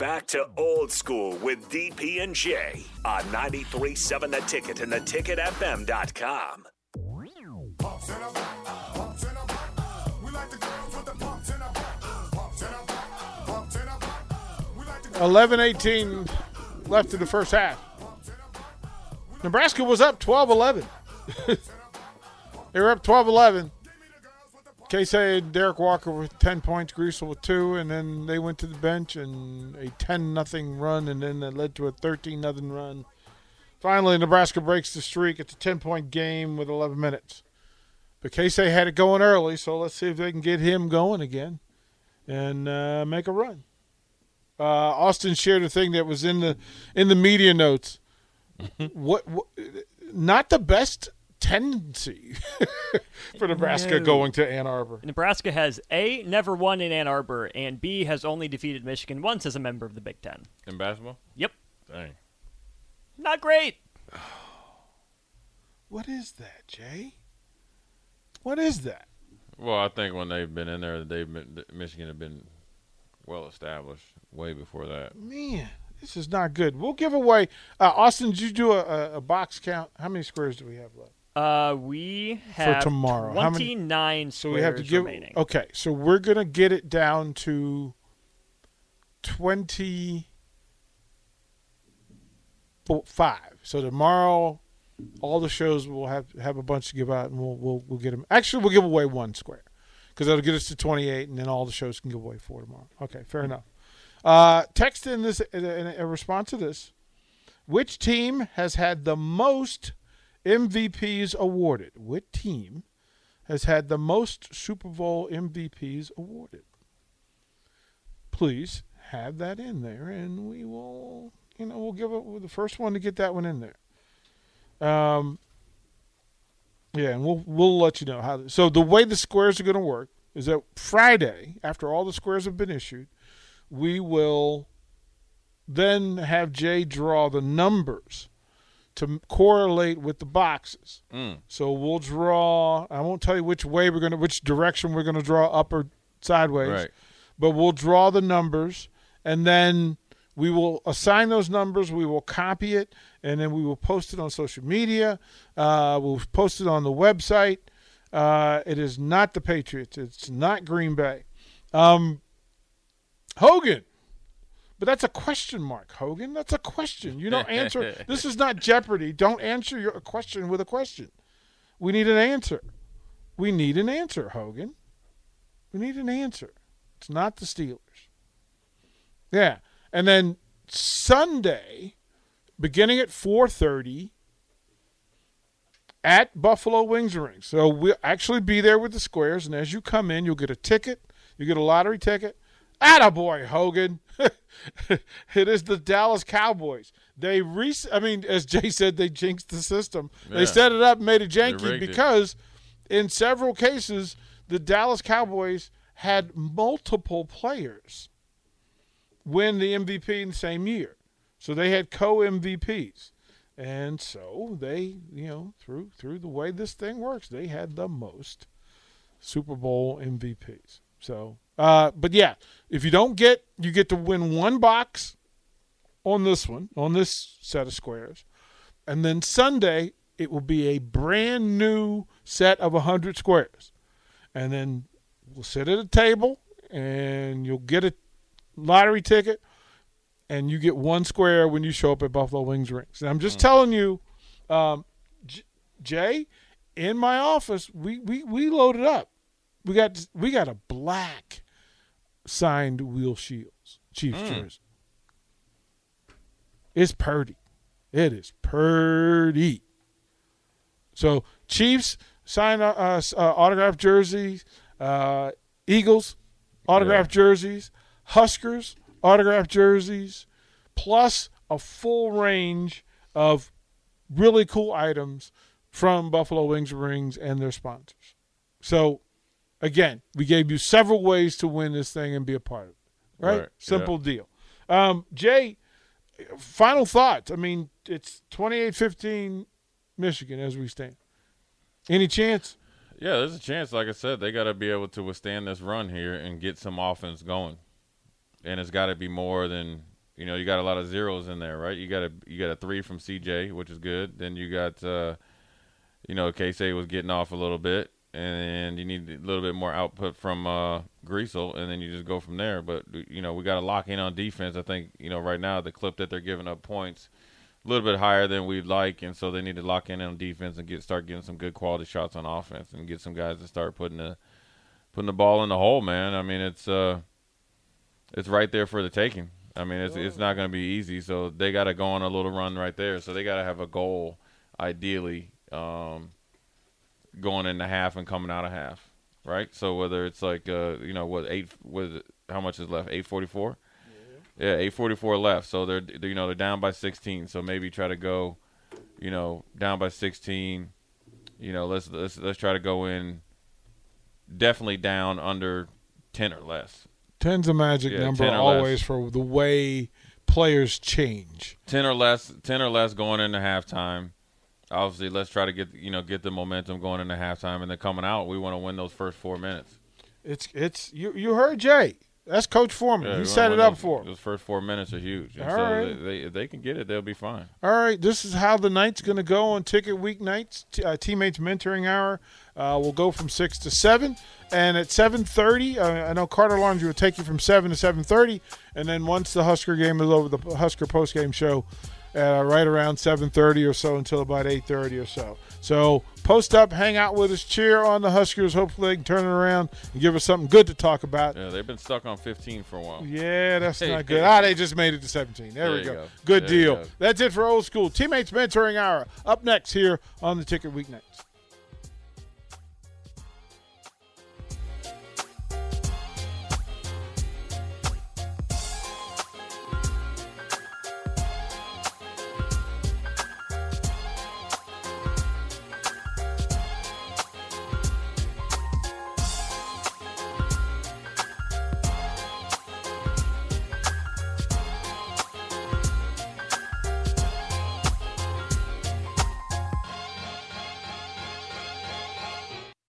back to old school with DP and J on 93.7 The Ticket and theticketfm.com. 11 18 left in the first half. Nebraska was up 12 11. they were up 12 11. Keisei and Derrick Walker with 10 points, Griesel with two, and then they went to the bench and a 10 nothing run, and then that led to a 13 nothing run. Finally, Nebraska breaks the streak. It's a 10 point game with 11 minutes. But Keisei had it going early, so let's see if they can get him going again and uh, make a run. Uh, Austin shared a thing that was in the in the media notes. what, what not the best tendency for Nebraska No. going to Ann Arbor. Nebraska has A, never won in Ann Arbor, and B, has only defeated Michigan once as a member of the Big Ten. In basketball? Yep. Dang. Not great. What is that, Jay? What is that? Well, I think when they've been in there, they've been Michigan have been well established way before that. Man, this is not good. We'll give away. Uh, Austin, did you do a, a, a box count? How many squares do we have left? Uh, we have for tomorrow. Many- 29 So we have to give. remaining. Okay, so we're gonna get it down to twenty five. So tomorrow, all the shows will have have a bunch to give out, and we'll we'll we'll get them. Actually, we'll give away one square because that'll get us to twenty eight, and then all the shows can give away four tomorrow. Okay, fair enough. Uh, text in this in in a response to this. Which team has had the most MVPs awarded? Which team has had the most Super Bowl MVPs awarded? Please have that in there, and we will, you know, we'll give it the first one to get that one in there. Um, yeah, and we'll we'll let you know how. So the way the squares are going to work is that Friday, after all the squares have been issued, we will then have Jay draw the numbers to correlate with the boxes. Mm. So we'll draw. I won't tell you which way we're gonna, which direction we're gonna draw, up or sideways. Right. But we'll draw the numbers, and then we will assign those numbers. We will copy it, and then we will post it on social media. Uh, we'll post it on the website. Uh, it is not the Patriots. It's not Green Bay. Um, Hogan. But that's a question mark, Hogan. That's a question. You don't answer. this is not Jeopardy. Don't answer your question with a question. We need an answer. We need an answer, Hogan. We need an answer. It's not the Steelers. Yeah. And then Sunday, beginning at 4:30 at Buffalo Wings Ring. So we'll actually be there with the squares, and as you come in, you'll get a ticket. You get a lottery ticket. Attaboy, Hogan. it is the Dallas Cowboys. They re- I mean, as Jay said, they jinxed the system. They Yeah. set it up and made it janky rigged it. because in several cases, the Dallas Cowboys had multiple players win the MVP in the same year. So they had co MVPs. And so they, you know, through through the way this thing works, they had the most Super Bowl MVPs. So, uh, but yeah, if you don't get, you get to win one box on this one, on this set of squares, and then Sunday it will be a brand new set of hundred squares, and then we'll sit at a table and you'll get a lottery ticket, and you get one square when you show up at Buffalo Wings Rings. And I'm just telling you, um, J- Jay, in my office, we, we we loaded up. We got we got a black signed Will Shields Chiefs jersey. It's purdy. It is purdy. So Chiefs sign uh, uh, autographed jerseys, uh, Eagles autographed jerseys, Huskers autographed jerseys, plus a full range of really cool items from Buffalo Wings Rings and their sponsors. So, again, we gave you several ways to win this thing and be a part of it. Right? Right, Simple deal. Um, Jay, final thoughts. I mean, it's 28 15 Michigan as we stand. Any chance? Yeah, there's a chance. Like I said, they got to be able to withstand this run here and get some offense going. And it's got to be more than You know, you got a lot of zeros in there, right? You got a you got a three from CJ, which is good. Then you got, uh, you know, Keisei was getting off a little bit, and you need a little bit more output from uh, Griesel, and then you just go from there. But you know, we got to lock in on defense. I think you know right now the clip that they're giving up points a little bit higher than we'd like, and so they need to lock in on defense and get start getting some good quality shots on offense and get some guys to start putting the putting the ball in the hole. Man, I mean it's uh it's right there for the taking. I mean it's it's not going to be easy, so they got to go on a little run right there. So they got to have a goal, ideally, um, going into half and coming out of half, right? So whether it's like uh you know what eight was how much is left eight forty four. Yeah, eight forty four left. So they're, they're you know they're down by sixteen. So maybe try to go, you know, down by sixteen. You know, let's let's let's try to go in. Definitely down under ten or less. Ten's a magic Yeah, number always less. for the way players change. Ten or less. Ten or less going into halftime. Obviously, let's try to get you know get the momentum going into halftime, and then coming out, we want to win those first four minutes. It's it's you you heard Jay. That's Coach Foreman. Yeah, he set it up those, for 'em. Those first four minutes are huge. And All so right. they, they, if they can get it, they'll be fine. All right, this is how the night's going to go on Ticket Week nights. T- uh, teammates mentoring hour uh, will go from six to seven, and at seven thirty, uh, I know Carter Laundry will take you from seven to seven thirty, and then once the Husker game is over, the Husker post game show, uh, right around seven thirty or so until about eight thirty or so. So post up, hang out with us, cheer on the Huskers. Hopefully, they can turn it around and give us something good to talk about. Yeah, they've been stuck on 15 for a while. Yeah, that's not good. Ah, they just made it to 17. There, There we go. go. Good There deal. go. That's it for old school. Teammates mentoring hour. Up next here on the Ticket Week Nights.